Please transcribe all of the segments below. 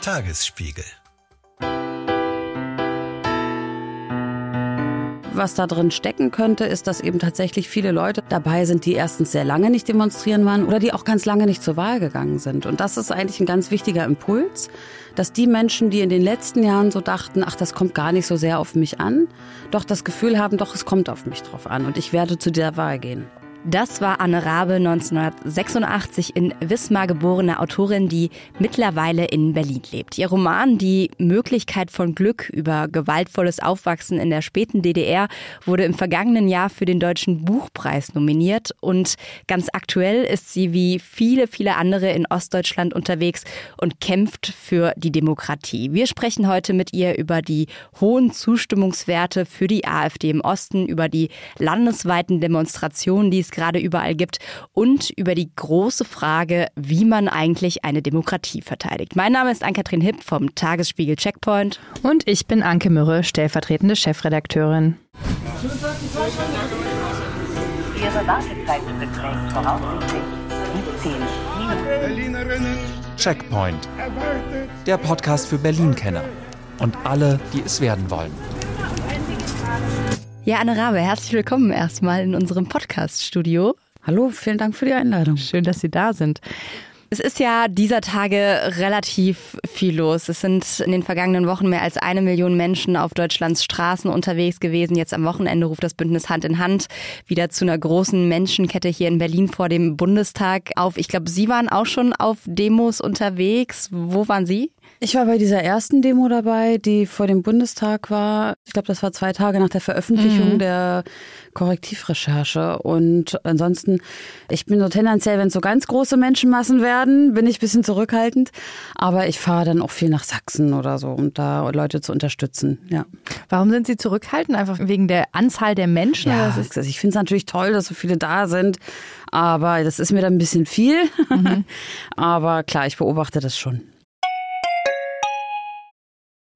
Tagesspiegel Was da drin stecken könnte, ist, dass eben tatsächlich viele Leute dabei sind, die erstens sehr lange nicht demonstrieren waren oder die auch ganz lange nicht zur Wahl gegangen sind. Und das ist eigentlich ein ganz wichtiger Impuls, dass die Menschen, die in den letzten Jahren so dachten, ach, das kommt gar nicht so sehr auf mich an, doch das Gefühl haben, doch, es kommt auf mich drauf an und ich werde zu der Wahl gehen. Das war Anne Rabe, 1986 in Wismar geborene Autorin, die mittlerweile in Berlin lebt. Ihr Roman Die Möglichkeit von Glück über gewaltvolles Aufwachsen in der späten DDR wurde im vergangenen Jahr für den Deutschen Buchpreis nominiert und ganz aktuell ist sie wie viele, viele andere in Ostdeutschland unterwegs und kämpft für die Demokratie. Wir sprechen heute mit ihr über die hohen Zustimmungswerte für die AfD im Osten, über die landesweiten Demonstrationen, die es gerade überall gibt und über die große Frage, wie man eigentlich eine Demokratie verteidigt. Mein Name ist Ann-Kathrin Hipp vom Tagesspiegel Checkpoint. Und ich bin Anke Mürre, stellvertretende Chefredakteurin. Ihre Wartezeit beträgt voraussichtlich 17 Minuten. Checkpoint. Der Podcast für Berlin-Kenner und alle, die es werden wollen. Ja, Anne Rabe, herzlich willkommen erstmal in unserem Podcast-Studio. Hallo, vielen Dank für die Einladung. Schön, dass Sie da sind. Es ist ja dieser Tage relativ viel los. Es sind in den vergangenen Wochen mehr als eine Million Menschen auf Deutschlands Straßen unterwegs gewesen. Jetzt am Wochenende ruft das Bündnis Hand in Hand wieder zu einer großen Menschenkette hier in Berlin vor dem Bundestag auf. Ich glaube, Sie waren auch schon auf Demos unterwegs. Wo waren Sie? Ich war bei dieser ersten Demo dabei, die vor dem Bundestag war. Ich glaube, das war zwei Tage nach der Veröffentlichung mhm. der Korrektivrecherche. Und ansonsten, ich bin so tendenziell, wenn es so ganz große Menschenmassen werden, bin ich ein bisschen zurückhaltend. Aber ich fahre dann auch viel nach Sachsen oder so, um da Leute zu unterstützen. Ja. Warum sind Sie zurückhaltend? Einfach wegen der Anzahl der Menschen? Ja, ich finde es natürlich toll, dass so viele da sind. Aber das ist mir dann ein bisschen viel. Mhm. aber klar, ich beobachte das schon.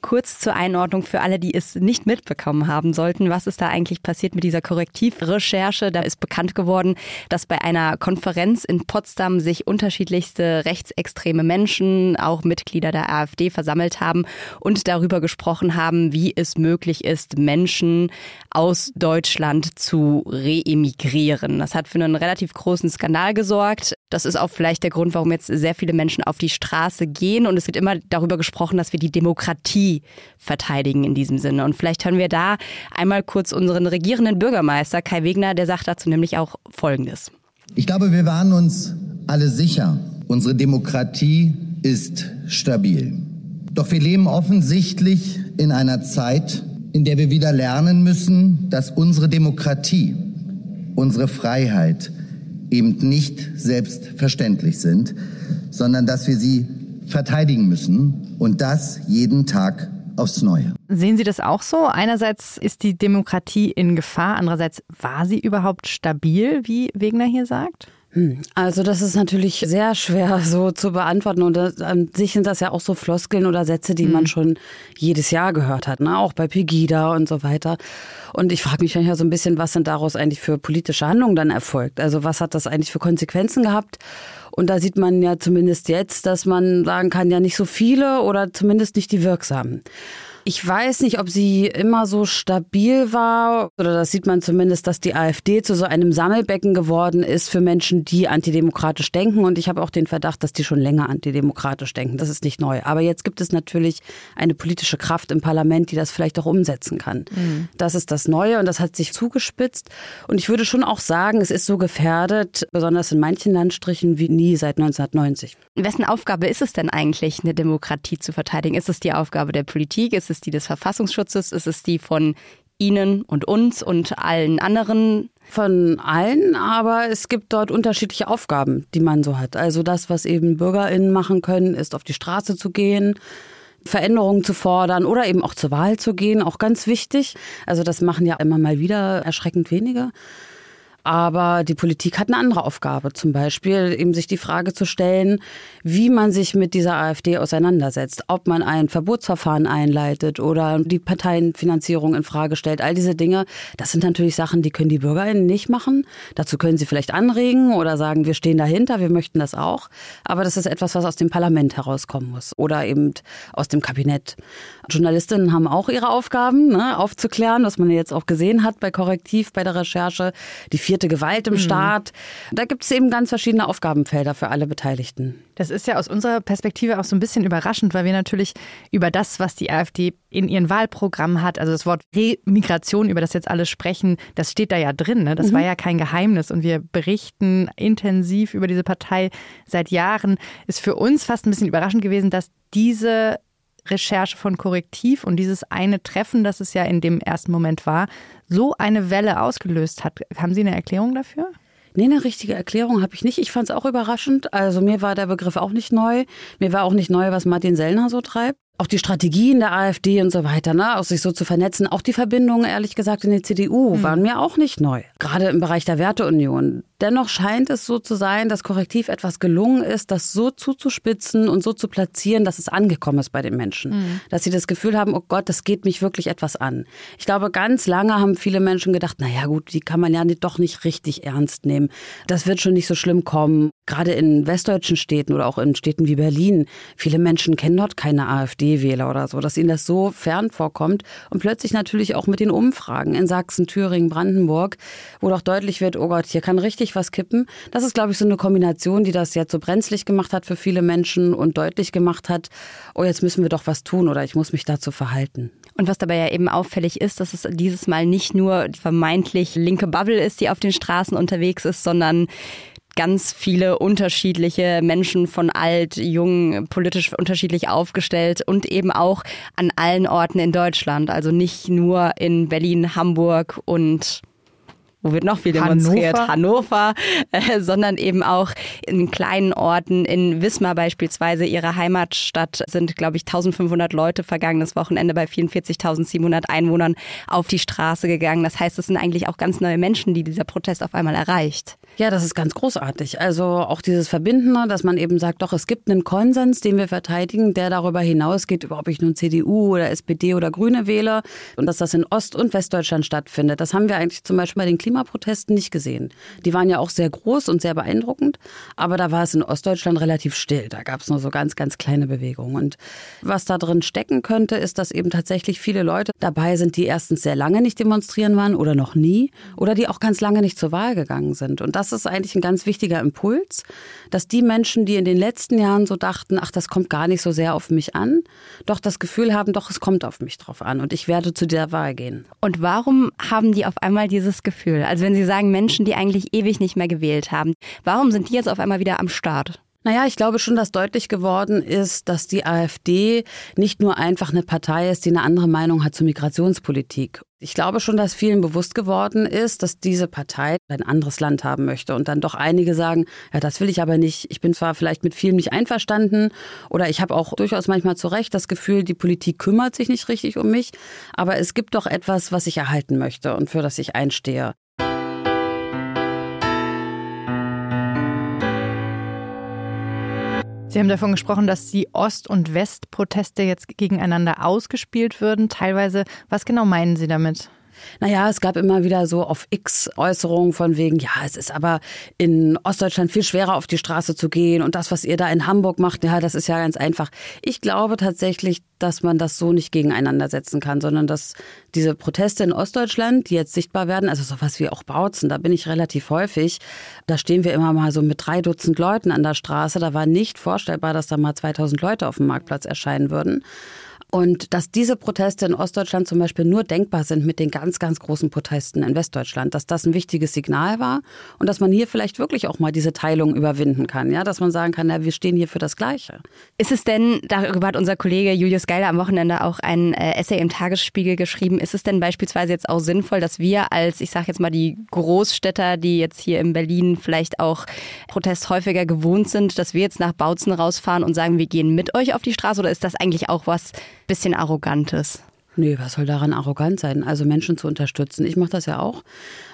Kurz zur Einordnung für alle, die es nicht mitbekommen haben sollten. Was ist da eigentlich passiert mit dieser Korrektivrecherche? Da ist bekannt geworden, dass bei einer Konferenz in Potsdam sich unterschiedlichste rechtsextreme Menschen, auch Mitglieder der AfD, versammelt haben und darüber gesprochen haben, wie es möglich ist, Menschen aus Deutschland zu reemigrieren. Das hat für einen relativ großen Skandal gesorgt. Das ist auch vielleicht der Grund, warum jetzt sehr viele Menschen auf die Straße gehen. Und es wird immer darüber gesprochen, dass wir die Demokratie verteidigen in diesem Sinne. Und vielleicht hören wir da einmal kurz unseren regierenden Bürgermeister Kai Wegner, der sagt dazu nämlich auch Folgendes. Ich glaube, wir waren uns alle sicher, unsere Demokratie ist stabil. Doch wir leben offensichtlich in einer Zeit, in der wir wieder lernen müssen, dass unsere Demokratie, unsere Freiheit, eben nicht selbstverständlich sind, sondern dass wir sie verteidigen müssen und das jeden Tag aufs Neue. Sehen Sie das auch so? Einerseits ist die Demokratie in Gefahr, andererseits war sie überhaupt stabil, wie Wegner hier sagt? Hm, also das ist natürlich sehr schwer so zu beantworten und das, an sich sind das ja auch so Floskeln oder Sätze, die mhm. man schon jedes Jahr gehört hat, ne? auch bei Pegida und so weiter. Und ich frage mich ja so ein bisschen, was sind daraus eigentlich für politische Handlungen dann erfolgt? Also was hat das eigentlich für Konsequenzen gehabt? Und da sieht man ja zumindest jetzt, dass man sagen kann, ja nicht so viele oder zumindest nicht die wirksamen. Ich weiß nicht, ob sie immer so stabil war oder das sieht man zumindest, dass die AfD zu so einem Sammelbecken geworden ist für Menschen, die antidemokratisch denken. Und ich habe auch den Verdacht, dass die schon länger antidemokratisch denken. Das ist nicht neu. Aber jetzt gibt es natürlich eine politische Kraft im Parlament, die das vielleicht auch umsetzen kann. Mhm. Das ist das Neue und das hat sich zugespitzt. Und ich würde schon auch sagen, es ist so gefährdet, besonders in manchen Landstrichen wie nie seit 1990. Wessen Aufgabe ist es denn eigentlich, eine Demokratie zu verteidigen? Ist es die Aufgabe der Politik? Ist es die des Verfassungsschutzes? Ist es die von Ihnen und uns und allen anderen? Von allen, aber es gibt dort unterschiedliche Aufgaben, die man so hat. Also das, was eben BürgerInnen machen können, ist auf die Straße zu gehen, Veränderungen zu fordern oder eben auch zur Wahl zu gehen, auch ganz wichtig. Also das machen ja immer mal wieder erschreckend wenige. Aber die Politik hat eine andere Aufgabe, zum Beispiel eben sich die Frage zu stellen, wie man sich mit dieser AfD auseinandersetzt, ob man ein Verbotsverfahren einleitet oder die Parteienfinanzierung in Frage stellt. All diese Dinge, das sind natürlich Sachen, die können die BürgerInnen nicht machen. Dazu können sie vielleicht anregen oder sagen, wir stehen dahinter, wir möchten das auch. Aber das ist etwas, was aus dem Parlament herauskommen muss oder eben aus dem Kabinett. Journalistinnen haben auch ihre Aufgaben, ne, aufzuklären, was man jetzt auch gesehen hat bei Korrektiv, bei der Recherche. Die vierte Gewalt im mhm. Staat. Da gibt es eben ganz verschiedene Aufgabenfelder für alle Beteiligten. Das ist ja aus unserer Perspektive auch so ein bisschen überraschend, weil wir natürlich über das, was die AfD in ihrem Wahlprogramm hat, also das Wort Remigration, über das jetzt alle sprechen, das steht da ja drin. Ne? Das mhm. war ja kein Geheimnis und wir berichten intensiv über diese Partei seit Jahren. Ist für uns fast ein bisschen überraschend gewesen, dass diese Recherche von Korrektiv und dieses eine Treffen, das es ja in dem ersten Moment war, so eine Welle ausgelöst hat. Haben Sie eine Erklärung dafür? Nee, eine richtige Erklärung habe ich nicht. Ich fand es auch überraschend. Also mir war der Begriff auch nicht neu. Mir war auch nicht neu, was Martin Sellner so treibt auch die Strategien der AfD und so weiter, ne, auch sich so zu vernetzen, auch die Verbindungen, ehrlich gesagt, in die CDU mhm. waren mir auch nicht neu. Gerade im Bereich der Werteunion. Dennoch scheint es so zu sein, dass Korrektiv etwas gelungen ist, das so zuzuspitzen und so zu platzieren, dass es angekommen ist bei den Menschen. Mhm. Dass sie das Gefühl haben, oh Gott, das geht mich wirklich etwas an. Ich glaube, ganz lange haben viele Menschen gedacht, na ja, gut, die kann man ja doch nicht richtig ernst nehmen. Das wird schon nicht so schlimm kommen. Gerade in westdeutschen Städten oder auch in Städten wie Berlin. Viele Menschen kennen dort keine AfD AfD-Wähler oder so, dass ihnen das so fern vorkommt. Und plötzlich natürlich auch mit den Umfragen in Sachsen, Thüringen, Brandenburg, wo doch deutlich wird, oh Gott, hier kann richtig was kippen. Das ist, glaube ich, so eine Kombination, die das jetzt so brenzlig gemacht hat für viele Menschen und deutlich gemacht hat, oh, jetzt müssen wir doch was tun oder ich muss mich dazu verhalten. Und was dabei ja eben auffällig ist, dass es dieses Mal nicht nur die vermeintlich linke Bubble ist, die auf den Straßen unterwegs ist, sondern ganz viele unterschiedliche Menschen von alt, jung, politisch unterschiedlich aufgestellt und eben auch an allen Orten in Deutschland. Also nicht nur in Berlin, Hamburg und wo wird noch viel demonstriert? Hannover, Hannover äh, sondern eben auch in kleinen Orten. In Wismar beispielsweise, ihre Heimatstadt, sind, glaube ich, 1500 Leute vergangenes Wochenende bei 44.700 Einwohnern auf die Straße gegangen. Das heißt, es sind eigentlich auch ganz neue Menschen, die dieser Protest auf einmal erreicht. Ja, das ist ganz großartig. Also auch dieses Verbindende, dass man eben sagt, doch, es gibt einen Konsens, den wir verteidigen, der darüber hinausgeht, ob ich nun CDU oder SPD oder Grüne wähle und dass das in Ost- und Westdeutschland stattfindet. Das haben wir eigentlich zum Beispiel bei den Klimaprotesten nicht gesehen. Die waren ja auch sehr groß und sehr beeindruckend, aber da war es in Ostdeutschland relativ still. Da gab es nur so ganz, ganz kleine Bewegungen. Und was da drin stecken könnte, ist, dass eben tatsächlich viele Leute dabei sind, die erstens sehr lange nicht demonstrieren waren oder noch nie oder die auch ganz lange nicht zur Wahl gegangen sind. Und das ist eigentlich ein ganz wichtiger Impuls, dass die Menschen, die in den letzten Jahren so dachten, ach, das kommt gar nicht so sehr auf mich an, doch das Gefühl haben, doch, es kommt auf mich drauf an und ich werde zu der Wahl gehen. Und warum haben die auf einmal dieses Gefühl? Also wenn Sie sagen, Menschen, die eigentlich ewig nicht mehr gewählt haben, warum sind die jetzt auf einmal wieder am Start? Naja, ich glaube schon, dass deutlich geworden ist, dass die AfD nicht nur einfach eine Partei ist, die eine andere Meinung hat zur Migrationspolitik. Ich glaube schon, dass vielen bewusst geworden ist, dass diese Partei ein anderes Land haben möchte. Und dann doch einige sagen, ja, das will ich aber nicht. Ich bin zwar vielleicht mit vielem nicht einverstanden oder ich habe auch durchaus manchmal zu Recht das Gefühl, die Politik kümmert sich nicht richtig um mich. Aber es gibt doch etwas, was ich erhalten möchte und für das ich einstehe. Sie haben davon gesprochen, dass die Ost- und Westproteste jetzt gegeneinander ausgespielt würden. Teilweise, was genau meinen Sie damit? Naja, es gab immer wieder so auf X Äußerungen von wegen, ja, es ist aber in Ostdeutschland viel schwerer auf die Straße zu gehen und das, was ihr da in Hamburg macht, ja, das ist ja ganz einfach. Ich glaube tatsächlich, dass man das so nicht gegeneinander setzen kann, sondern dass diese Proteste in Ostdeutschland, die jetzt sichtbar werden, also sowas wie auch Bautzen, da bin ich relativ häufig, da stehen wir immer mal so mit drei Dutzend Leuten an der Straße, da war nicht vorstellbar, dass da mal 2000 Leute auf dem Marktplatz erscheinen würden. Und dass diese Proteste in Ostdeutschland zum Beispiel nur denkbar sind mit den ganz, ganz großen Protesten in Westdeutschland, dass das ein wichtiges Signal war und dass man hier vielleicht wirklich auch mal diese Teilung überwinden kann, ja, dass man sagen kann, ja, wir stehen hier für das Gleiche. Ist es denn, darüber hat unser Kollege Julius Geiler am Wochenende auch ein äh, Essay im Tagesspiegel geschrieben, ist es denn beispielsweise jetzt auch sinnvoll, dass wir als, ich sage jetzt mal, die Großstädter, die jetzt hier in Berlin vielleicht auch Protest häufiger gewohnt sind, dass wir jetzt nach Bautzen rausfahren und sagen, wir gehen mit euch auf die Straße oder ist das eigentlich auch was bisschen Arrogantes? Nee, was soll daran arrogant sein? Also Menschen zu unterstützen. Ich mache das ja auch.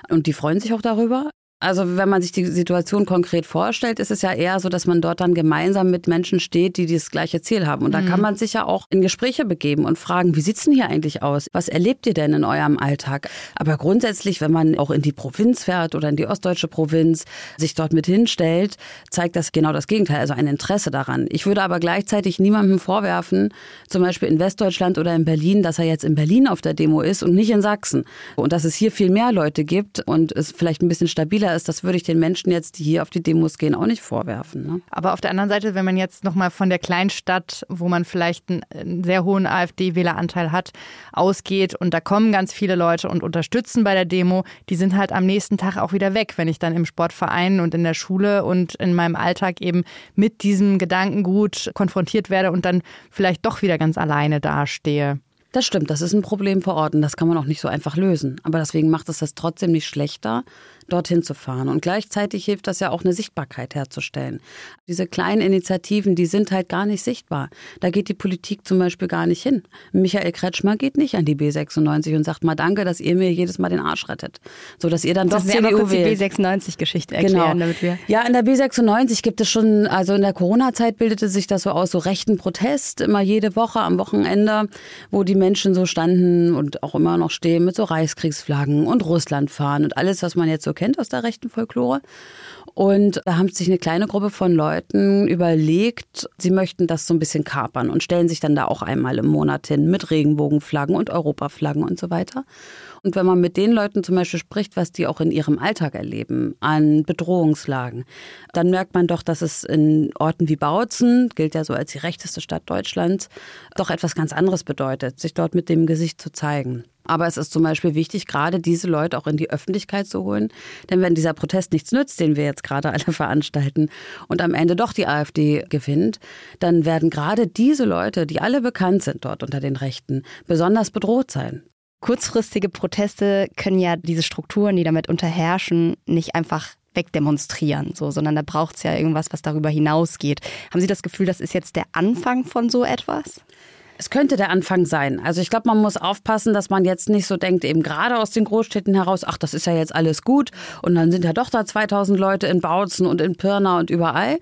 Und die freuen sich auch darüber. Also wenn man sich die Situation konkret vorstellt, ist es ja eher so, dass man dort dann gemeinsam mit Menschen steht, die das gleiche Ziel haben. Und da kann mhm. man sich ja auch in Gespräche begeben und fragen, wie sieht's denn hier eigentlich aus? Was erlebt ihr denn in eurem Alltag? Aber grundsätzlich, wenn man auch in die Provinz fährt oder in die ostdeutsche Provinz, sich dort mit hinstellt, zeigt das genau das Gegenteil, also ein Interesse daran. Ich würde aber gleichzeitig niemandem vorwerfen, zum Beispiel in Westdeutschland oder in Berlin, dass er jetzt in Berlin auf der Demo ist und nicht in Sachsen. Und dass es hier viel mehr Leute gibt und es vielleicht ein bisschen stabiler Fehler ist, das würde ich den Menschen jetzt, die hier auf die Demos gehen, auch nicht vorwerfen. Ne? Aber auf der anderen Seite, wenn man jetzt nochmal von der Kleinstadt, wo man vielleicht einen, einen sehr hohen AfD-Wähleranteil hat, ausgeht und da kommen ganz viele Leute und unterstützen bei der Demo, die sind halt am nächsten Tag auch wieder weg, wenn ich dann im Sportverein und in der Schule und in meinem Alltag eben mit diesem Gedankengut konfrontiert werde und dann vielleicht doch wieder ganz alleine dastehe. Das stimmt, das ist ein Problem vor Ort und das kann man auch nicht so einfach lösen. Aber deswegen macht es das trotzdem nicht schlechter, dorthin zu fahren. Und gleichzeitig hilft das ja auch, eine Sichtbarkeit herzustellen. Diese kleinen Initiativen, die sind halt gar nicht sichtbar. Da geht die Politik zum Beispiel gar nicht hin. Michael Kretschmer geht nicht an die B96 und sagt mal Danke, dass ihr mir jedes Mal den Arsch rettet. So dass ihr dann das doch CDU kurz die B96-Geschichte erklären, genau. damit wir... Ja, in der B96 gibt es schon, also in der Corona-Zeit bildete sich das so aus, so rechten Protest, immer jede Woche am Wochenende, wo die Menschen so standen und auch immer noch stehen mit so Reichskriegsflaggen und Russland fahren und alles, was man jetzt so kennt aus der rechten Folklore. Und da haben sich eine kleine Gruppe von Leuten überlegt, sie möchten das so ein bisschen kapern und stellen sich dann da auch einmal im Monat hin mit Regenbogenflaggen und Europaflaggen und so weiter. Und wenn man mit den Leuten zum Beispiel spricht, was die auch in ihrem Alltag erleben, an Bedrohungslagen, dann merkt man doch, dass es in Orten wie Bautzen, gilt ja so als die rechteste Stadt Deutschlands, doch etwas ganz anderes bedeutet, sich dort mit dem Gesicht zu zeigen. Aber es ist zum Beispiel wichtig, gerade diese Leute auch in die Öffentlichkeit zu holen. Denn wenn dieser Protest nichts nützt, den wir jetzt gerade alle veranstalten, und am Ende doch die AfD gewinnt, dann werden gerade diese Leute, die alle bekannt sind dort unter den Rechten, besonders bedroht sein. Kurzfristige Proteste können ja diese Strukturen, die damit unterherrschen, nicht einfach wegdemonstrieren, so, sondern da braucht es ja irgendwas, was darüber hinausgeht. Haben Sie das Gefühl, das ist jetzt der Anfang von so etwas? Es könnte der Anfang sein. Also ich glaube, man muss aufpassen, dass man jetzt nicht so denkt, eben gerade aus den Großstädten heraus, ach, das ist ja jetzt alles gut und dann sind ja doch da 2000 Leute in Bautzen und in Pirna und überall.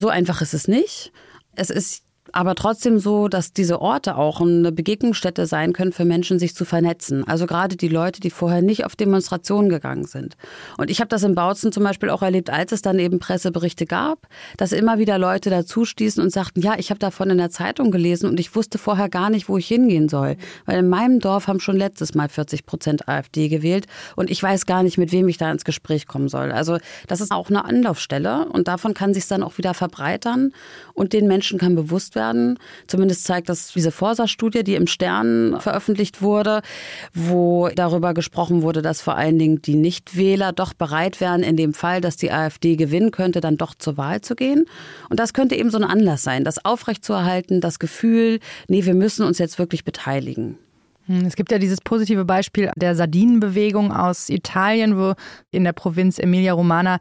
So einfach ist es nicht. Es ist aber trotzdem so, dass diese Orte auch eine Begegnungsstätte sein können für Menschen, sich zu vernetzen. Also gerade die Leute, die vorher nicht auf Demonstrationen gegangen sind. Und ich habe das in Bautzen zum Beispiel auch erlebt, als es dann eben Presseberichte gab, dass immer wieder Leute dazu stießen und sagten, ja, ich habe davon in der Zeitung gelesen und ich wusste vorher gar nicht, wo ich hingehen soll. Weil in meinem Dorf haben schon letztes Mal 40 Prozent AfD gewählt und ich weiß gar nicht, mit wem ich da ins Gespräch kommen soll. Also das ist auch eine Anlaufstelle und davon kann sich dann auch wieder verbreitern und den Menschen kann bewusst werden. Zumindest zeigt das diese Forsa-Studie, die im Stern veröffentlicht wurde, wo darüber gesprochen wurde, dass vor allen Dingen die Nichtwähler doch bereit wären, in dem Fall, dass die AfD gewinnen könnte, dann doch zur Wahl zu gehen. Und das könnte eben so ein Anlass sein, das aufrechtzuerhalten, das Gefühl, nee, wir müssen uns jetzt wirklich beteiligen. Hm, es gibt ja dieses positive Beispiel der Sardinenbewegung aus Italien, wo in der Provinz Emilia Romana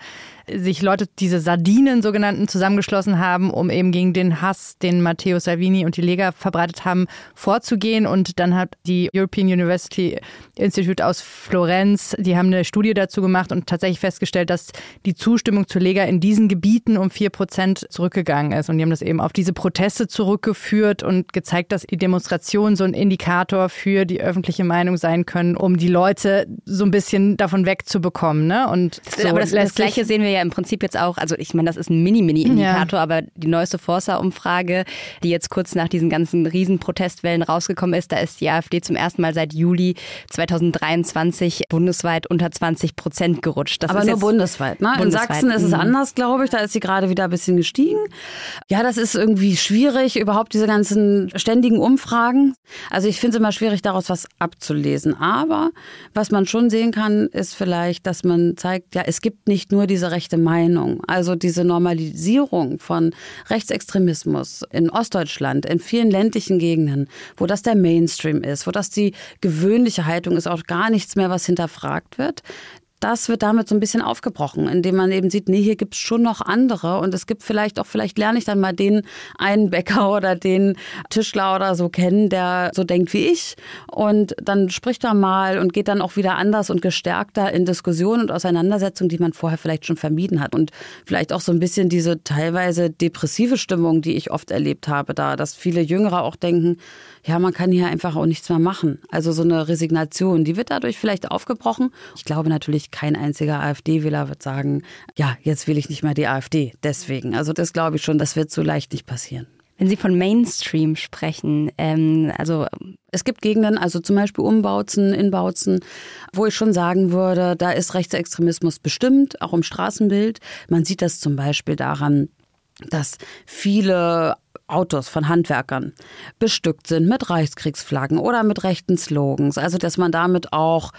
sich Leute, diese Sardinen sogenannten, zusammengeschlossen haben, um eben gegen den Hass, den Matteo Salvini und die Lega verbreitet haben, vorzugehen. Und dann hat die European University Institute aus Florenz, die haben eine Studie dazu gemacht und tatsächlich festgestellt, dass die Zustimmung zur Lega in diesen Gebieten um vier Prozent zurückgegangen ist. Und die haben das eben auf diese Proteste zurückgeführt und gezeigt, dass die Demonstrationen so ein Indikator für die öffentliche Meinung sein können, um die Leute so ein bisschen davon wegzubekommen. Ne? Und so Aber das, das Gleiche sehen wir ja ja im Prinzip jetzt auch, also ich meine, das ist ein Mini-Mini-Indikator, ja. aber die neueste Forsa-Umfrage, die jetzt kurz nach diesen ganzen Riesenprotestwellen rausgekommen ist, da ist die AfD zum ersten Mal seit Juli 2023 bundesweit unter 20 Prozent gerutscht. Das aber nur bundesweit, ne? Bundesweit. In Sachsen ist es mhm. anders, glaube ich. Da ist sie gerade wieder ein bisschen gestiegen. Ja, das ist irgendwie schwierig, überhaupt diese ganzen ständigen Umfragen. Also ich finde es immer schwierig, daraus was abzulesen. Aber was man schon sehen kann, ist vielleicht, dass man zeigt, ja, es gibt nicht nur diese rechte Meinung. Also diese Normalisierung von Rechtsextremismus in Ostdeutschland, in vielen ländlichen Gegenden, wo das der Mainstream ist, wo das die gewöhnliche Haltung ist, auch gar nichts mehr, was hinterfragt wird das wird damit so ein bisschen aufgebrochen, indem man eben sieht, nee, hier gibt's schon noch andere und es gibt vielleicht auch, vielleicht lerne ich dann mal den einen Bäcker oder den Tischler oder so kennen, der so denkt wie ich und dann spricht er mal und geht dann auch wieder anders und gestärkter in Diskussionen und Auseinandersetzungen, die man vorher vielleicht schon vermieden hat. Und vielleicht auch so ein bisschen diese teilweise depressive Stimmung, die ich oft erlebt habe, da, dass viele Jüngere auch denken, ja, man kann hier einfach auch nichts mehr machen. Also so eine Resignation, die wird dadurch vielleicht aufgebrochen. Ich glaube natürlich, kein einziger AfD-Wähler wird sagen, ja, jetzt will ich nicht mehr die AfD. Deswegen. Also das glaube ich schon, das wird so leicht nicht passieren. Wenn Sie von Mainstream sprechen, ähm, also es gibt Gegenden, also zum Beispiel Umbautzen, Inbautzen, wo ich schon sagen würde, da ist Rechtsextremismus bestimmt, auch im Straßenbild. Man sieht das zum Beispiel daran, dass viele Autos von Handwerkern bestückt sind mit Reichskriegsflaggen oder mit rechten Slogans. Also, dass man damit auch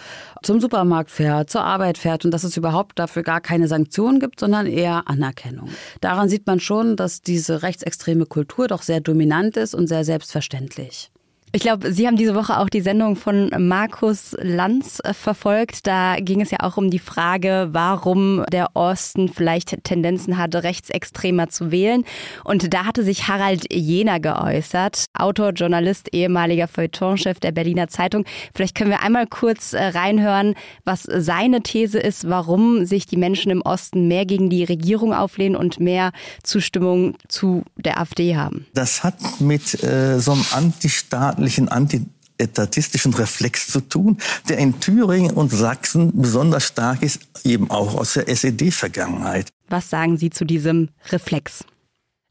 zum Supermarkt fährt, zur Arbeit fährt und dass es überhaupt dafür gar keine Sanktionen gibt, sondern eher Anerkennung. Daran sieht man schon, dass diese rechtsextreme Kultur doch sehr dominant ist und sehr selbstverständlich. Ich glaube, Sie haben diese Woche auch die Sendung von Markus Lanz äh, verfolgt. Da ging es ja auch um die Frage, warum der Osten vielleicht Tendenzen hatte, rechtsextremer zu wählen. Und da hatte sich Harald Jena geäußert, Autor, Journalist, ehemaliger Feuilletonchef der Berliner Zeitung. Vielleicht können wir einmal kurz äh, reinhören, was seine These ist, warum sich die Menschen im Osten mehr gegen die Regierung auflehnen und mehr Zustimmung zu der AfD haben. Das hat mit äh, so einem Antistaat staatlichen antietatistischen Reflex zu tun, der in Thüringen und Sachsen besonders stark ist, eben auch aus der SED-Vergangenheit. Was sagen Sie zu diesem Reflex?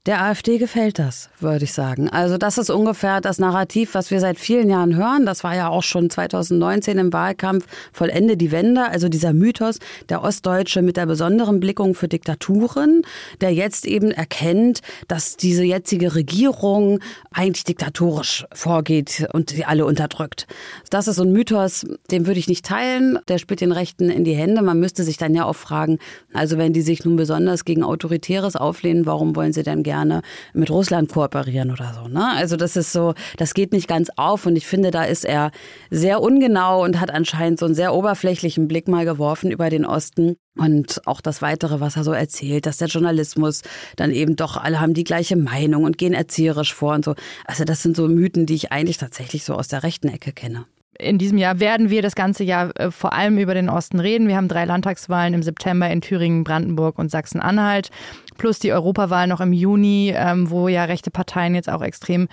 Der AfD gefällt das, würde ich sagen. Also das ist ungefähr das Narrativ, was wir seit vielen Jahren hören. Das war ja auch schon 2019 im Wahlkampf Vollende die Wende. Also dieser Mythos, der Ostdeutsche mit der besonderen Blickung für Diktaturen, der jetzt eben erkennt, dass diese jetzige Regierung eigentlich diktatorisch vorgeht und sie alle unterdrückt. Das ist so ein Mythos, den würde ich nicht teilen. Der spielt den Rechten in die Hände. Man müsste sich dann ja auch fragen, also wenn die sich nun besonders gegen Autoritäres auflehnen, warum wollen sie denn gerne gerne mit Russland kooperieren oder so. Ne? Also das ist so, das geht nicht ganz auf und ich finde, da ist er sehr ungenau und hat anscheinend so einen sehr oberflächlichen Blick mal geworfen über den Osten. Und auch das Weitere, was er so erzählt, dass der Journalismus dann eben doch alle haben die gleiche Meinung und gehen erzieherisch vor und so. Also das sind so Mythen, die ich eigentlich tatsächlich so aus der rechten Ecke kenne. In diesem Jahr werden wir das ganze Jahr äh, vor allem über den Osten reden. Wir haben drei Landtagswahlen im September in Thüringen, Brandenburg und Sachsen-Anhalt, plus die Europawahl noch im Juni, ähm, wo ja rechte Parteien jetzt auch extrem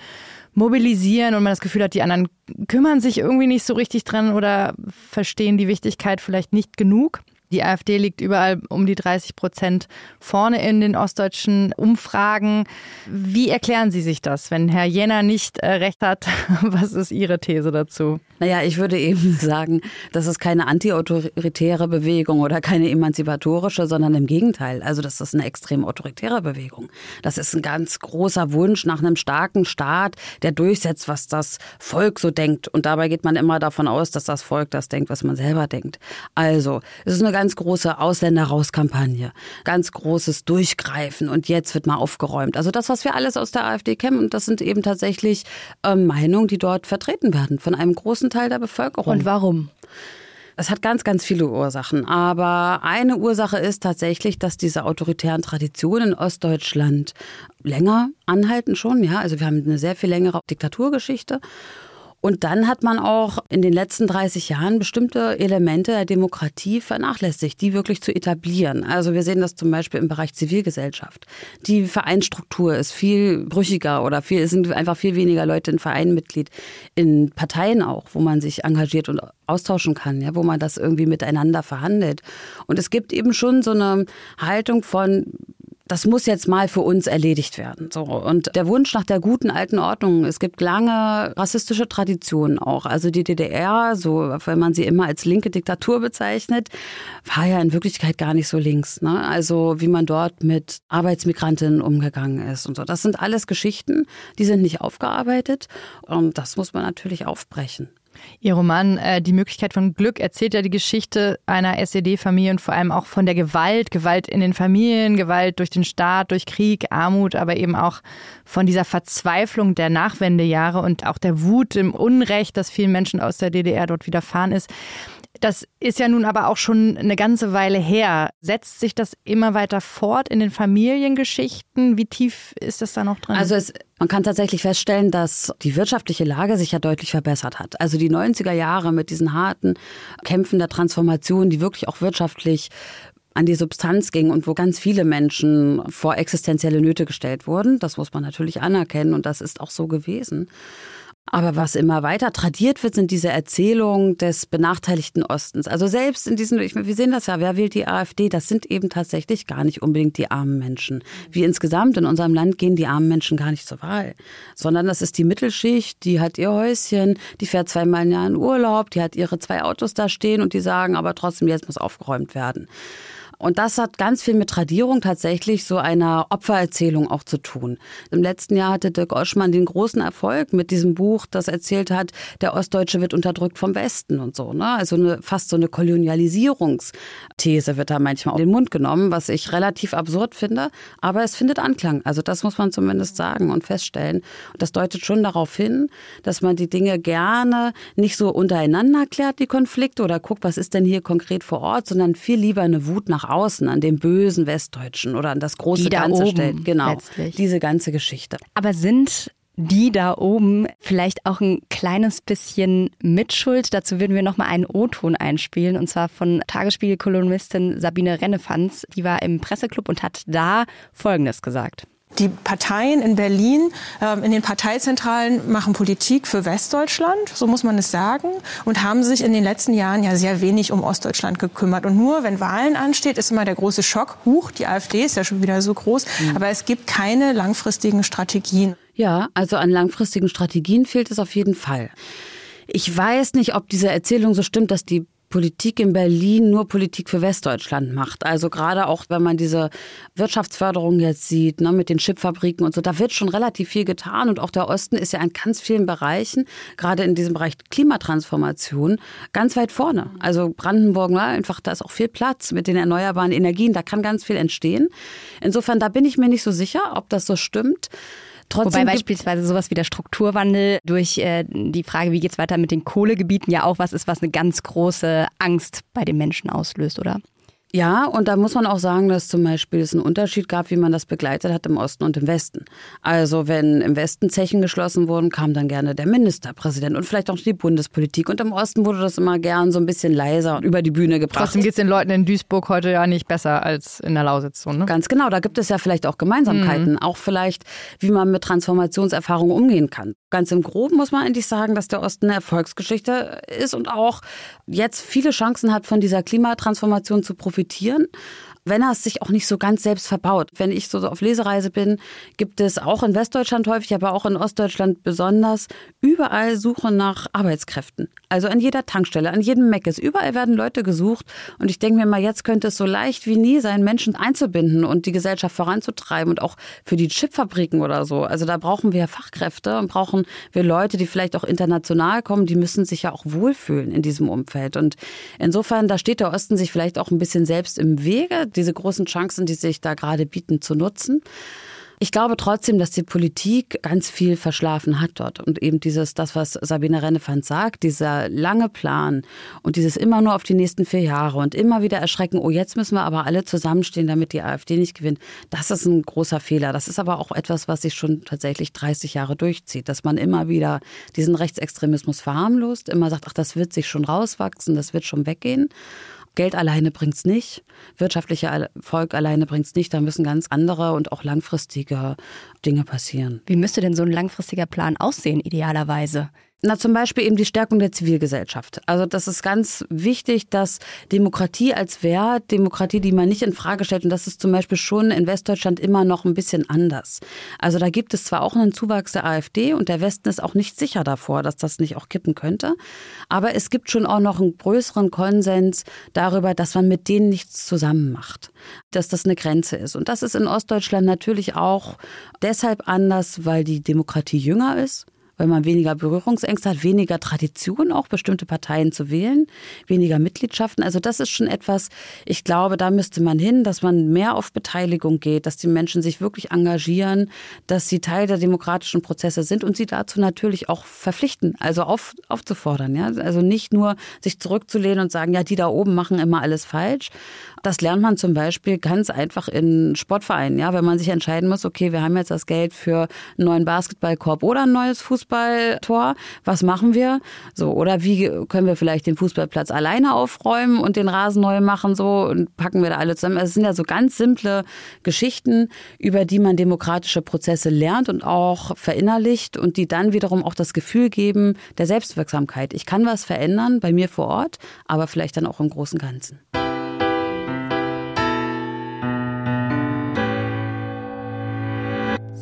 mobilisieren und man das Gefühl hat, die anderen kümmern sich irgendwie nicht so richtig dran oder verstehen die Wichtigkeit vielleicht nicht genug. Die AfD liegt überall um die 30 Prozent vorne in den ostdeutschen Umfragen. Wie erklären Sie sich das, wenn Herr Jenner nicht äh, recht hat? Was ist Ihre These dazu? Naja, ich würde eben sagen, das ist keine antiautoritäre Bewegung oder keine emanzipatorische, sondern im Gegenteil. Also das ist eine extrem autoritäre Bewegung. Das ist ein ganz großer Wunsch nach einem starken Staat, der durchsetzt, was das Volk so denkt. Und dabei geht man immer davon aus, dass das Volk das denkt, was man selber denkt. Also, es ist eine ganz große Ausländer-Raus-Kampagne, ganz großes Durchgreifen und jetzt wird mal aufgeräumt. Also das, was wir alles aus der AfD kennen, und das sind eben tatsächlich äh, Meinungen, die dort vertreten werden von einem großen Teil der Bevölkerung. Und warum? Es hat ganz, ganz viele Ursachen. Aber eine Ursache ist tatsächlich, dass diese autoritären Traditionen in Ostdeutschland länger anhalten schon. Ja, also wir haben eine sehr viel längere Diktaturgeschichte. Und dann hat man auch in den letzten 30 Jahren bestimmte Elemente der Demokratie vernachlässigt, die wirklich zu etablieren. Also wir sehen das zum Beispiel im Bereich Zivilgesellschaft. Die Vereinsstruktur ist viel brüchiger oder viel, es sind einfach viel weniger Leute in Vereinen Mitglied, in Parteien auch, wo man sich engagiert und austauschen kann, ja, wo man das irgendwie miteinander verhandelt. Und es gibt eben schon so eine Haltung von das muss jetzt mal für uns erledigt werden. So. Und der Wunsch nach der guten alten Ordnung, es gibt lange rassistische Traditionen auch. Also die DDR, so, wenn man sie immer als linke Diktatur bezeichnet, war ja in Wirklichkeit gar nicht so links. Ne? Also wie man dort mit Arbeitsmigrantinnen umgegangen ist und so. Das sind alles Geschichten, die sind nicht aufgearbeitet. Und das muss man natürlich aufbrechen. Ihr Roman äh, Die Möglichkeit von Glück erzählt ja die Geschichte einer SED-Familie und vor allem auch von der Gewalt, Gewalt in den Familien, Gewalt durch den Staat, durch Krieg, Armut, aber eben auch von dieser Verzweiflung der Nachwendejahre und auch der Wut im Unrecht, das vielen Menschen aus der DDR dort widerfahren ist. Das ist ja nun aber auch schon eine ganze Weile her. Setzt sich das immer weiter fort in den Familiengeschichten? Wie tief ist das da noch drin? Also es, man kann tatsächlich feststellen, dass die wirtschaftliche Lage sich ja deutlich verbessert hat. Also die 90er Jahre mit diesen harten Kämpfen der Transformation, die wirklich auch wirtschaftlich an die Substanz ging und wo ganz viele Menschen vor existenzielle Nöte gestellt wurden. Das muss man natürlich anerkennen und das ist auch so gewesen. Aber was immer weiter tradiert wird, sind diese Erzählungen des benachteiligten Ostens. Also selbst in diesen, wir sehen das ja, wer wählt die AfD? Das sind eben tatsächlich gar nicht unbedingt die armen Menschen. Wie insgesamt in unserem Land gehen die armen Menschen gar nicht zur Wahl, sondern das ist die Mittelschicht, die hat ihr Häuschen, die fährt zweimal im Jahr in Urlaub, die hat ihre zwei Autos da stehen und die sagen aber trotzdem, jetzt muss aufgeräumt werden. Und das hat ganz viel mit Tradierung tatsächlich so einer Opfererzählung auch zu tun. Im letzten Jahr hatte Dirk Oschmann den großen Erfolg mit diesem Buch, das erzählt hat, der Ostdeutsche wird unterdrückt vom Westen und so. Ne? Also eine, fast so eine Kolonialisierungsthese wird da manchmal auf den Mund genommen, was ich relativ absurd finde. Aber es findet Anklang. Also das muss man zumindest sagen und feststellen. Und das deutet schon darauf hin, dass man die Dinge gerne nicht so untereinander klärt, die Konflikte, oder guckt, was ist denn hier konkret vor Ort, sondern viel lieber eine Wut nach außen, an dem bösen Westdeutschen oder an das große die Ganze oben, stellt. Genau. Letztlich. Diese ganze Geschichte. Aber sind die da oben vielleicht auch ein kleines bisschen mitschuld. Dazu würden wir nochmal einen O-Ton einspielen und zwar von Tagesspiegel-Kolumnistin Sabine Rennefanz. Die war im Presseclub und hat da Folgendes gesagt. Die Parteien in Berlin, ähm, in den Parteizentralen machen Politik für Westdeutschland, so muss man es sagen, und haben sich in den letzten Jahren ja sehr wenig um Ostdeutschland gekümmert. Und nur wenn Wahlen ansteht, ist immer der große Schock, huch, die AfD ist ja schon wieder so groß, mhm. aber es gibt keine langfristigen Strategien. Ja, also an langfristigen Strategien fehlt es auf jeden Fall. Ich weiß nicht, ob diese Erzählung so stimmt, dass die Politik in Berlin nur Politik für Westdeutschland macht. Also gerade auch, wenn man diese Wirtschaftsförderung jetzt sieht, ne, mit den Chipfabriken und so, da wird schon relativ viel getan. Und auch der Osten ist ja in ganz vielen Bereichen, gerade in diesem Bereich Klimatransformation, ganz weit vorne. Also Brandenburg, ne, einfach, da ist auch viel Platz mit den erneuerbaren Energien, da kann ganz viel entstehen. Insofern, da bin ich mir nicht so sicher, ob das so stimmt. Trotzdem Wobei beispielsweise sowas wie der Strukturwandel durch äh, die Frage, wie geht's weiter mit den Kohlegebieten, ja auch was ist, was eine ganz große Angst bei den Menschen auslöst, oder? Ja, und da muss man auch sagen, dass zum Beispiel es einen Unterschied gab, wie man das begleitet hat im Osten und im Westen. Also wenn im Westen Zechen geschlossen wurden, kam dann gerne der Ministerpräsident und vielleicht auch die Bundespolitik. Und im Osten wurde das immer gern so ein bisschen leiser über die Bühne gebracht. Trotzdem geht es den Leuten in Duisburg heute ja nicht besser als in der Lausitz. So, ne? Ganz genau, da gibt es ja vielleicht auch Gemeinsamkeiten. Mhm. Auch vielleicht, wie man mit Transformationserfahrungen umgehen kann. Ganz im Groben muss man eigentlich sagen, dass der Osten eine Erfolgsgeschichte ist und auch jetzt viele Chancen hat, von dieser Klimatransformation zu profitieren profitieren wenn er es sich auch nicht so ganz selbst verbaut. Wenn ich so auf Lesereise bin, gibt es auch in Westdeutschland häufig, aber auch in Ostdeutschland besonders überall Suche nach Arbeitskräften. Also an jeder Tankstelle, an jedem Meckes, überall werden Leute gesucht. Und ich denke mir mal, jetzt könnte es so leicht wie nie sein, Menschen einzubinden und die Gesellschaft voranzutreiben und auch für die Chipfabriken oder so. Also da brauchen wir Fachkräfte und brauchen wir Leute, die vielleicht auch international kommen, die müssen sich ja auch wohlfühlen in diesem Umfeld. Und insofern, da steht der Osten sich vielleicht auch ein bisschen selbst im Wege diese großen Chancen, die sich da gerade bieten, zu nutzen. Ich glaube trotzdem, dass die Politik ganz viel verschlafen hat dort. Und eben dieses, das, was Sabine Rennefant sagt, dieser lange Plan und dieses immer nur auf die nächsten vier Jahre und immer wieder erschrecken, oh, jetzt müssen wir aber alle zusammenstehen, damit die AfD nicht gewinnt. Das ist ein großer Fehler. Das ist aber auch etwas, was sich schon tatsächlich 30 Jahre durchzieht, dass man immer wieder diesen Rechtsextremismus verharmlost, immer sagt, ach, das wird sich schon rauswachsen, das wird schon weggehen. Geld alleine bringt es nicht, wirtschaftlicher Erfolg alleine bringt es nicht. Da müssen ganz andere und auch langfristige Dinge passieren. Wie müsste denn so ein langfristiger Plan aussehen, idealerweise? Na, zum Beispiel eben die Stärkung der Zivilgesellschaft. Also das ist ganz wichtig, dass Demokratie als Wert, Demokratie, die man nicht in Frage stellt, und das ist zum Beispiel schon in Westdeutschland immer noch ein bisschen anders. Also da gibt es zwar auch einen Zuwachs der AfD und der Westen ist auch nicht sicher davor, dass das nicht auch kippen könnte, aber es gibt schon auch noch einen größeren Konsens darüber, dass man mit denen nichts zusammen macht, dass das eine Grenze ist. Und das ist in Ostdeutschland natürlich auch deshalb anders, weil die Demokratie jünger ist weil man weniger Berührungsängste hat, weniger Tradition, auch bestimmte Parteien zu wählen, weniger Mitgliedschaften. Also das ist schon etwas, ich glaube, da müsste man hin, dass man mehr auf Beteiligung geht, dass die Menschen sich wirklich engagieren, dass sie Teil der demokratischen Prozesse sind und sie dazu natürlich auch verpflichten, also auf, aufzufordern. Ja? Also nicht nur sich zurückzulehnen und sagen, ja, die da oben machen immer alles falsch. Das lernt man zum Beispiel ganz einfach in Sportvereinen. Ja? Wenn man sich entscheiden muss, okay, wir haben jetzt das Geld für einen neuen Basketballkorb oder ein neues Fußball Fußballtor. Was machen wir? So, oder wie können wir vielleicht den Fußballplatz alleine aufräumen und den Rasen neu machen so und packen wir da alle zusammen? Also es sind ja so ganz simple Geschichten, über die man demokratische Prozesse lernt und auch verinnerlicht und die dann wiederum auch das Gefühl geben der Selbstwirksamkeit. Ich kann was verändern bei mir vor Ort, aber vielleicht dann auch im großen Ganzen.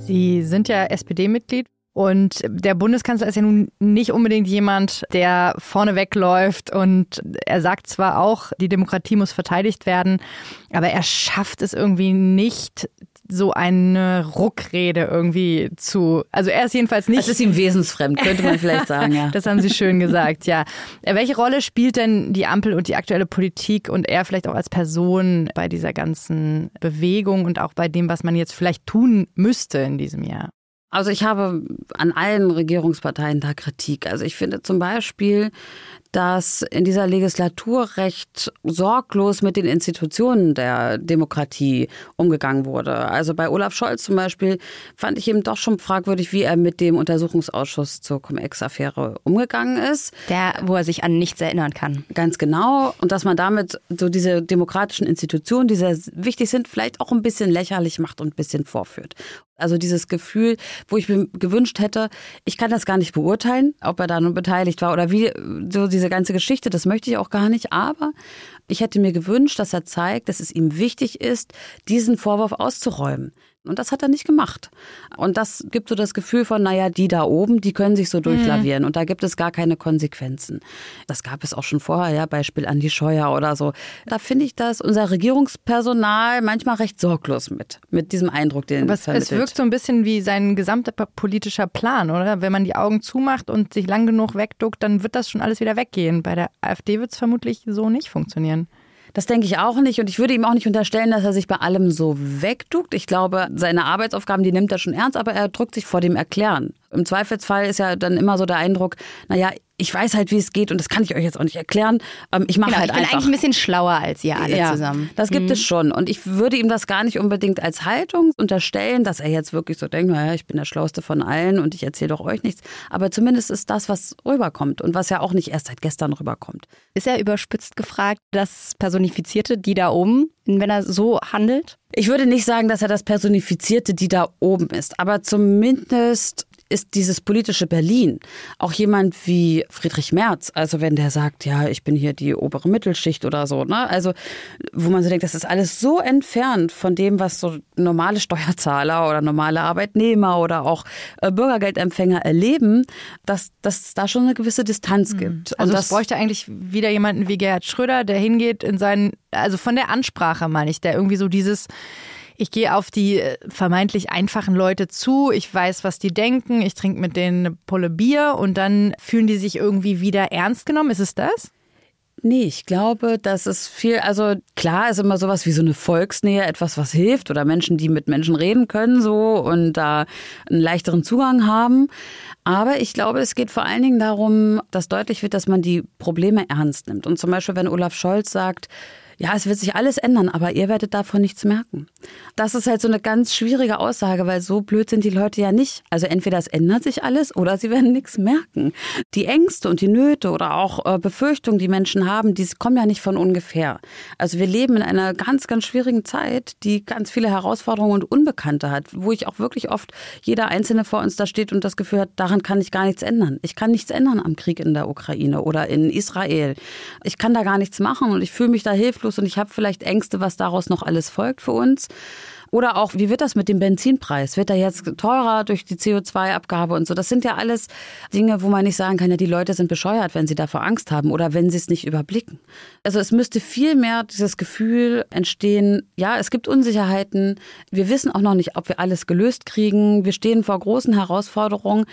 Sie sind ja SPD-Mitglied. Und der Bundeskanzler ist ja nun nicht unbedingt jemand, der vorne wegläuft und er sagt zwar auch, die Demokratie muss verteidigt werden, aber er schafft es irgendwie nicht, so eine Ruckrede irgendwie zu. Also er ist jedenfalls nicht. Es ist ihm wesensfremd, könnte man vielleicht sagen, ja. das haben Sie schön gesagt, ja. Welche Rolle spielt denn die Ampel und die aktuelle Politik und er vielleicht auch als Person bei dieser ganzen Bewegung und auch bei dem, was man jetzt vielleicht tun müsste in diesem Jahr? Also ich habe an allen Regierungsparteien da Kritik. Also ich finde zum Beispiel, dass in dieser Legislatur recht sorglos mit den Institutionen der Demokratie umgegangen wurde. Also bei Olaf Scholz zum Beispiel fand ich eben doch schon fragwürdig, wie er mit dem Untersuchungsausschuss zur Cum-Ex-Affäre umgegangen ist. Der, wo er sich an nichts erinnern kann. Ganz genau. Und dass man damit so diese demokratischen Institutionen, die sehr wichtig sind, vielleicht auch ein bisschen lächerlich macht und ein bisschen vorführt. Also dieses Gefühl, wo ich mir gewünscht hätte, ich kann das gar nicht beurteilen, ob er da nun beteiligt war oder wie so diese ganze Geschichte, das möchte ich auch gar nicht. Aber ich hätte mir gewünscht, dass er zeigt, dass es ihm wichtig ist, diesen Vorwurf auszuräumen. Und das hat er nicht gemacht. Und das gibt so das Gefühl von, naja, die da oben, die können sich so durchlavieren. Mhm. Und da gibt es gar keine Konsequenzen. Das gab es auch schon vorher, ja, Beispiel Andi Scheuer oder so. Da finde ich, dass unser Regierungspersonal manchmal recht sorglos mit, mit diesem Eindruck, den Aber es, es wirkt so ein bisschen wie sein gesamter politischer Plan, oder? Wenn man die Augen zumacht und sich lang genug wegduckt, dann wird das schon alles wieder weggehen. Bei der AfD wird es vermutlich so nicht funktionieren. Das denke ich auch nicht. Und ich würde ihm auch nicht unterstellen, dass er sich bei allem so wegduckt. Ich glaube, seine Arbeitsaufgaben, die nimmt er schon ernst, aber er drückt sich vor dem Erklären. Im Zweifelsfall ist ja dann immer so der Eindruck, naja, ich weiß halt, wie es geht und das kann ich euch jetzt auch nicht erklären. Ähm, ich mache genau, halt ich bin einfach. eigentlich ein bisschen schlauer als ihr alle ja, zusammen. Das gibt mhm. es schon. Und ich würde ihm das gar nicht unbedingt als Haltung unterstellen, dass er jetzt wirklich so denkt, naja, ich bin der Schlauste von allen und ich erzähle doch euch nichts. Aber zumindest ist das, was rüberkommt und was ja auch nicht erst seit gestern rüberkommt. Ist er überspitzt gefragt, das Personifizierte, die da oben, wenn er so handelt? Ich würde nicht sagen, dass er das Personifizierte, die da oben ist, aber zumindest ist dieses politische Berlin auch jemand wie Friedrich Merz, also wenn der sagt, ja, ich bin hier die obere Mittelschicht oder so, ne? Also, wo man so denkt, das ist alles so entfernt von dem, was so normale Steuerzahler oder normale Arbeitnehmer oder auch äh, Bürgergeldempfänger erleben, dass, dass es da schon eine gewisse Distanz mhm. gibt. Also, Und das bräuchte eigentlich wieder jemanden wie Gerhard Schröder, der hingeht in seinen, also von der Ansprache meine ich, der irgendwie so dieses, ich gehe auf die äh, vermeintlich einfachen Leute zu, ich weiß, was die denken, ich trinke mit denen eine Pulle Bier und dann fühlen die sich irgendwie wieder ernst genommen. Ist es das? Nee, ich glaube, dass es viel, also klar ist immer sowas wie so eine Volksnähe, etwas, was hilft oder Menschen, die mit Menschen reden können so und da einen leichteren Zugang haben. Aber ich glaube, es geht vor allen Dingen darum, dass deutlich wird, dass man die Probleme ernst nimmt. Und zum Beispiel, wenn Olaf Scholz sagt, ja, es wird sich alles ändern, aber ihr werdet davon nichts merken. Das ist halt so eine ganz schwierige Aussage, weil so blöd sind die Leute ja nicht. Also entweder es ändert sich alles oder sie werden nichts merken. Die Ängste und die Nöte oder auch äh, Befürchtungen, die Menschen haben, die kommen ja nicht von ungefähr. Also wir leben in einer ganz, ganz schwierigen Zeit, die ganz viele Herausforderungen und Unbekannte hat, wo ich auch wirklich oft jeder Einzelne vor uns da steht und das Gefühl hat, daran kann ich gar nichts ändern. Ich kann nichts ändern am Krieg in der Ukraine oder in Israel. Ich kann da gar nichts machen und ich fühle mich da hilflos und ich habe vielleicht Ängste, was daraus noch alles folgt für uns. Oder auch, wie wird das mit dem Benzinpreis? Wird er jetzt teurer durch die CO2-Abgabe und so? Das sind ja alles Dinge, wo man nicht sagen kann, ja, die Leute sind bescheuert, wenn sie davor Angst haben oder wenn sie es nicht überblicken. Also es müsste viel mehr dieses Gefühl entstehen, ja, es gibt Unsicherheiten. Wir wissen auch noch nicht, ob wir alles gelöst kriegen. Wir stehen vor großen Herausforderungen.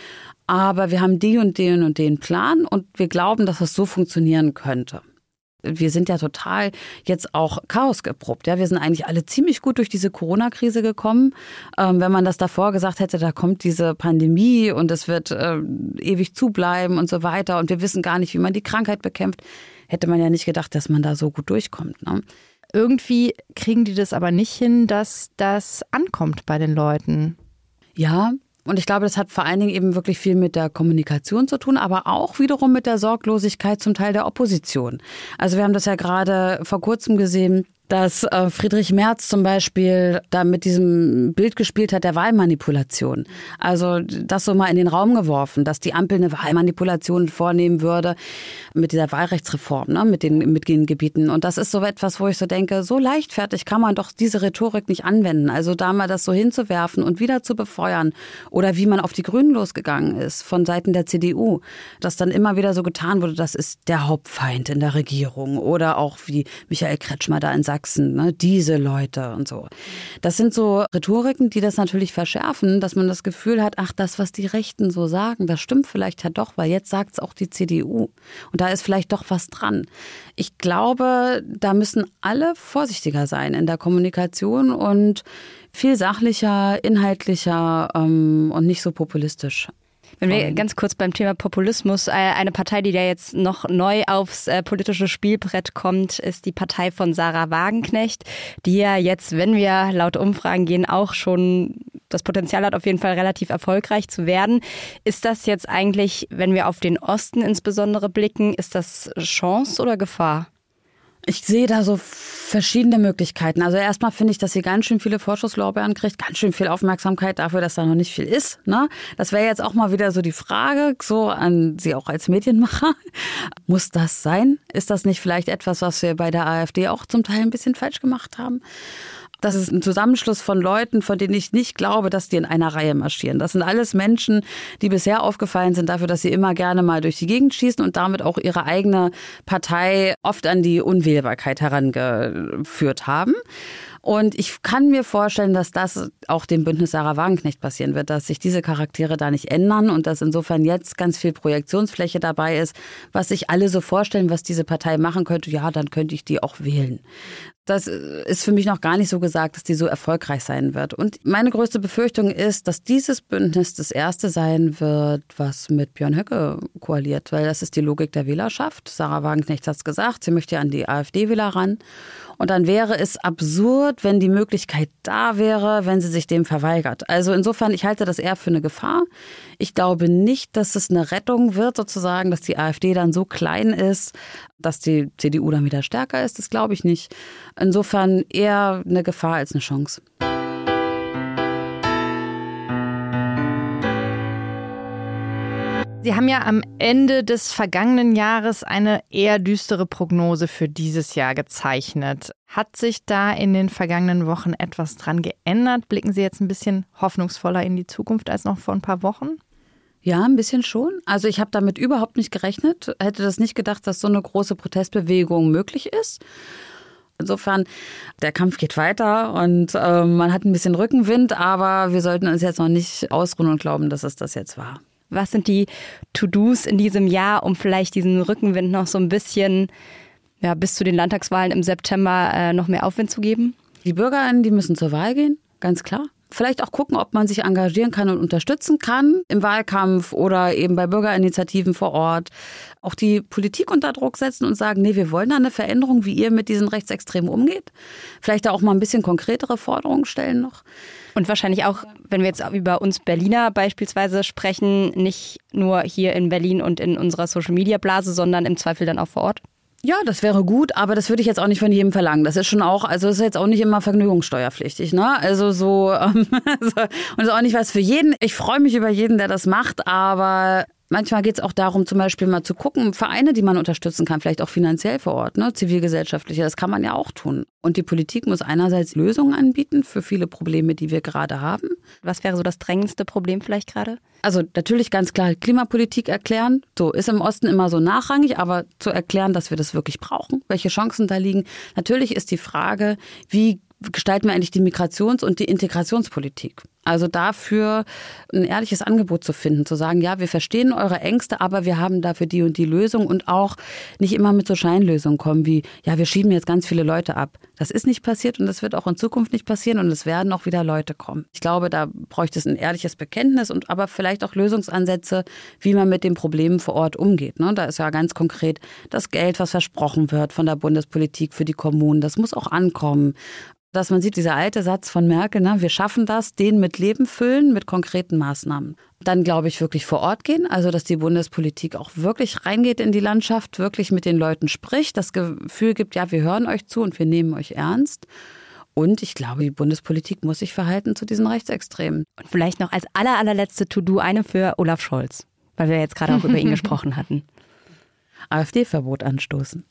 Aber wir haben die und den und den Plan und wir glauben, dass es so funktionieren könnte wir sind ja total jetzt auch Chaos geprobt. Ja, wir sind eigentlich alle ziemlich gut durch diese Corona-Krise gekommen. Ähm, wenn man das davor gesagt hätte, da kommt diese Pandemie und es wird äh, ewig zubleiben und so weiter und wir wissen gar nicht, wie man die Krankheit bekämpft, hätte man ja nicht gedacht, dass man da so gut durchkommt. Ne? Irgendwie kriegen die das aber nicht hin, dass das ankommt bei den Leuten. Ja, und ich glaube, das hat vor allen Dingen eben wirklich viel mit der Kommunikation zu tun, aber auch wiederum mit der Sorglosigkeit zum Teil der Opposition. Also wir haben das ja gerade vor kurzem gesehen, dass äh, Friedrich Merz zum Beispiel da mit diesem Bild gespielt hat der Wahlmanipulation. Also das so mal in den Raum geworfen, dass die Ampel eine Wahlmanipulation vornehmen würde mit dieser Wahlrechtsreform, ne, mit den, mit den Gebieten. Und das ist so etwas, wo ich so denke, so leichtfertig kann man doch diese Rhetorik nicht anwenden. Also da mal das so hinzuwerfen und wieder zu befeuern oder wie man auf die Grünen losgegangen ist von Seiten der CDU, dass dann immer wieder so getan wurde, das ist der Hauptfeind in der Regierung oder auch wie Michael Kretschmer da in Sachsen Sachsen, ne, diese Leute und so. Das sind so Rhetoriken, die das natürlich verschärfen, dass man das Gefühl hat, ach, das, was die Rechten so sagen, das stimmt vielleicht ja doch, weil jetzt sagt es auch die CDU. Und da ist vielleicht doch was dran. Ich glaube, da müssen alle vorsichtiger sein in der Kommunikation und viel sachlicher, inhaltlicher ähm, und nicht so populistisch wenn wir ganz kurz beim Thema Populismus, äh, eine Partei, die da jetzt noch neu aufs äh, politische Spielbrett kommt, ist die Partei von Sarah Wagenknecht, die ja jetzt, wenn wir laut Umfragen gehen, auch schon das Potenzial hat, auf jeden Fall relativ erfolgreich zu werden. Ist das jetzt eigentlich, wenn wir auf den Osten insbesondere blicken, ist das Chance oder Gefahr? Ich sehe da so verschiedene Möglichkeiten. Also erstmal finde ich, dass sie ganz schön viele Vorschusslorbeeren kriegt, ganz schön viel Aufmerksamkeit dafür, dass da noch nicht viel ist. Ne? Das wäre jetzt auch mal wieder so die Frage, so an Sie auch als Medienmacher. Muss das sein? Ist das nicht vielleicht etwas, was wir bei der AfD auch zum Teil ein bisschen falsch gemacht haben? Das ist ein Zusammenschluss von Leuten, von denen ich nicht glaube, dass die in einer Reihe marschieren. Das sind alles Menschen, die bisher aufgefallen sind dafür, dass sie immer gerne mal durch die Gegend schießen und damit auch ihre eigene Partei oft an die Unwählbarkeit herangeführt haben. Und ich kann mir vorstellen, dass das auch dem Bündnis Sarah Wagenknecht passieren wird, dass sich diese Charaktere da nicht ändern und dass insofern jetzt ganz viel Projektionsfläche dabei ist, was sich alle so vorstellen, was diese Partei machen könnte. Ja, dann könnte ich die auch wählen. Das ist für mich noch gar nicht so gesagt, dass die so erfolgreich sein wird. Und meine größte Befürchtung ist, dass dieses Bündnis das erste sein wird, was mit Björn Höcke koaliert, weil das ist die Logik der Wählerschaft. Sarah Wagenknecht hat es gesagt, sie möchte an die AfD-Wähler ran. Und dann wäre es absurd, wenn die Möglichkeit da wäre, wenn sie sich dem verweigert. Also insofern, ich halte das eher für eine Gefahr. Ich glaube nicht, dass es eine Rettung wird, sozusagen, dass die AfD dann so klein ist, dass die CDU dann wieder stärker ist. Das glaube ich nicht. Insofern eher eine Gefahr als eine Chance. Sie haben ja am Ende des vergangenen Jahres eine eher düstere Prognose für dieses Jahr gezeichnet. Hat sich da in den vergangenen Wochen etwas dran geändert? Blicken Sie jetzt ein bisschen hoffnungsvoller in die Zukunft als noch vor ein paar Wochen? Ja, ein bisschen schon. Also ich habe damit überhaupt nicht gerechnet, hätte das nicht gedacht, dass so eine große Protestbewegung möglich ist. Insofern, der Kampf geht weiter und äh, man hat ein bisschen Rückenwind, aber wir sollten uns jetzt noch nicht ausruhen und glauben, dass es das jetzt war. Was sind die To-Dos in diesem Jahr, um vielleicht diesen Rückenwind noch so ein bisschen ja, bis zu den Landtagswahlen im September äh, noch mehr Aufwind zu geben? Die BürgerInnen, die müssen zur Wahl gehen, ganz klar. Vielleicht auch gucken, ob man sich engagieren kann und unterstützen kann im Wahlkampf oder eben bei Bürgerinitiativen vor Ort. Auch die Politik unter Druck setzen und sagen, nee, wir wollen da eine Veränderung, wie ihr mit diesen Rechtsextremen umgeht. Vielleicht da auch mal ein bisschen konkretere Forderungen stellen noch. Und wahrscheinlich auch, wenn wir jetzt über uns Berliner beispielsweise sprechen, nicht nur hier in Berlin und in unserer Social-Media-Blase, sondern im Zweifel dann auch vor Ort. Ja, das wäre gut, aber das würde ich jetzt auch nicht von jedem verlangen. Das ist schon auch, also ist jetzt auch nicht immer vergnügungssteuerpflichtig, ne? Also so, ähm, und ist auch nicht was für jeden. Ich freue mich über jeden, der das macht, aber Manchmal geht es auch darum, zum Beispiel mal zu gucken, Vereine, die man unterstützen kann, vielleicht auch finanziell vor Ort, ne? zivilgesellschaftliche, das kann man ja auch tun. Und die Politik muss einerseits Lösungen anbieten für viele Probleme, die wir gerade haben. Was wäre so das drängendste Problem vielleicht gerade? Also natürlich ganz klar Klimapolitik erklären. So ist im Osten immer so nachrangig, aber zu erklären, dass wir das wirklich brauchen, welche Chancen da liegen. Natürlich ist die Frage, wie gestalten wir eigentlich die Migrations- und die Integrationspolitik? Also dafür ein ehrliches Angebot zu finden, zu sagen, ja, wir verstehen eure Ängste, aber wir haben dafür die und die Lösung und auch nicht immer mit so Scheinlösungen kommen wie, ja, wir schieben jetzt ganz viele Leute ab. Das ist nicht passiert und das wird auch in Zukunft nicht passieren und es werden auch wieder Leute kommen. Ich glaube, da bräuchte es ein ehrliches Bekenntnis und aber vielleicht auch Lösungsansätze, wie man mit den Problemen vor Ort umgeht. Ne? Da ist ja ganz konkret das Geld, was versprochen wird von der Bundespolitik für die Kommunen, das muss auch ankommen dass man sieht, dieser alte Satz von Merkel, ne, wir schaffen das, den mit Leben füllen, mit konkreten Maßnahmen. Dann glaube ich wirklich vor Ort gehen, also dass die Bundespolitik auch wirklich reingeht in die Landschaft, wirklich mit den Leuten spricht, das Gefühl gibt, ja, wir hören euch zu und wir nehmen euch ernst. Und ich glaube, die Bundespolitik muss sich verhalten zu diesen Rechtsextremen. Und vielleicht noch als aller, allerletzte To-Do eine für Olaf Scholz, weil wir jetzt gerade auch über ihn gesprochen hatten. AfD-Verbot anstoßen.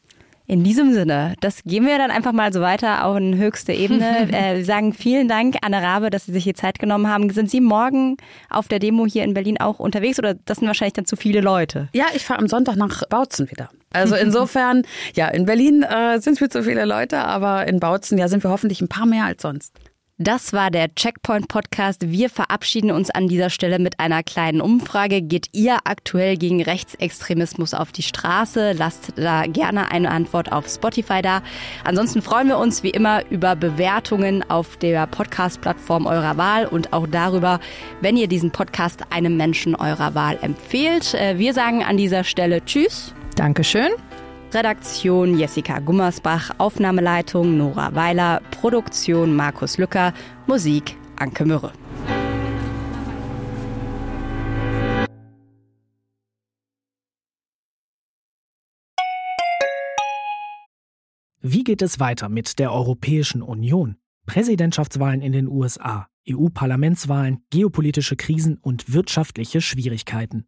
In diesem Sinne, das gehen wir dann einfach mal so weiter auf eine höchste Ebene. äh, wir sagen vielen Dank, Anne Rabe, dass Sie sich hier Zeit genommen haben. Sind Sie morgen auf der Demo hier in Berlin auch unterwegs oder das sind wahrscheinlich dann zu viele Leute? Ja, ich fahre am Sonntag nach Bautzen wieder. Also insofern, ja, in Berlin äh, sind wir zu viele Leute, aber in Bautzen, ja, sind wir hoffentlich ein paar mehr als sonst. Das war der Checkpoint Podcast. Wir verabschieden uns an dieser Stelle mit einer kleinen Umfrage. Geht ihr aktuell gegen Rechtsextremismus auf die Straße? Lasst da gerne eine Antwort auf Spotify da. Ansonsten freuen wir uns wie immer über Bewertungen auf der Podcast-Plattform eurer Wahl und auch darüber, wenn ihr diesen Podcast einem Menschen eurer Wahl empfehlt. Äh, wir sagen an dieser Stelle Tschüss. Dankeschön. Redaktion Jessica Gummersbach, Aufnahmeleitung Nora Weiler, Produktion Markus Lücker, Musik Anke Mürre. Wie geht es weiter mit der Europäischen Union? Präsidentschaftswahlen in den USA, EU-Parlamentswahlen, geopolitische Krisen und wirtschaftliche Schwierigkeiten.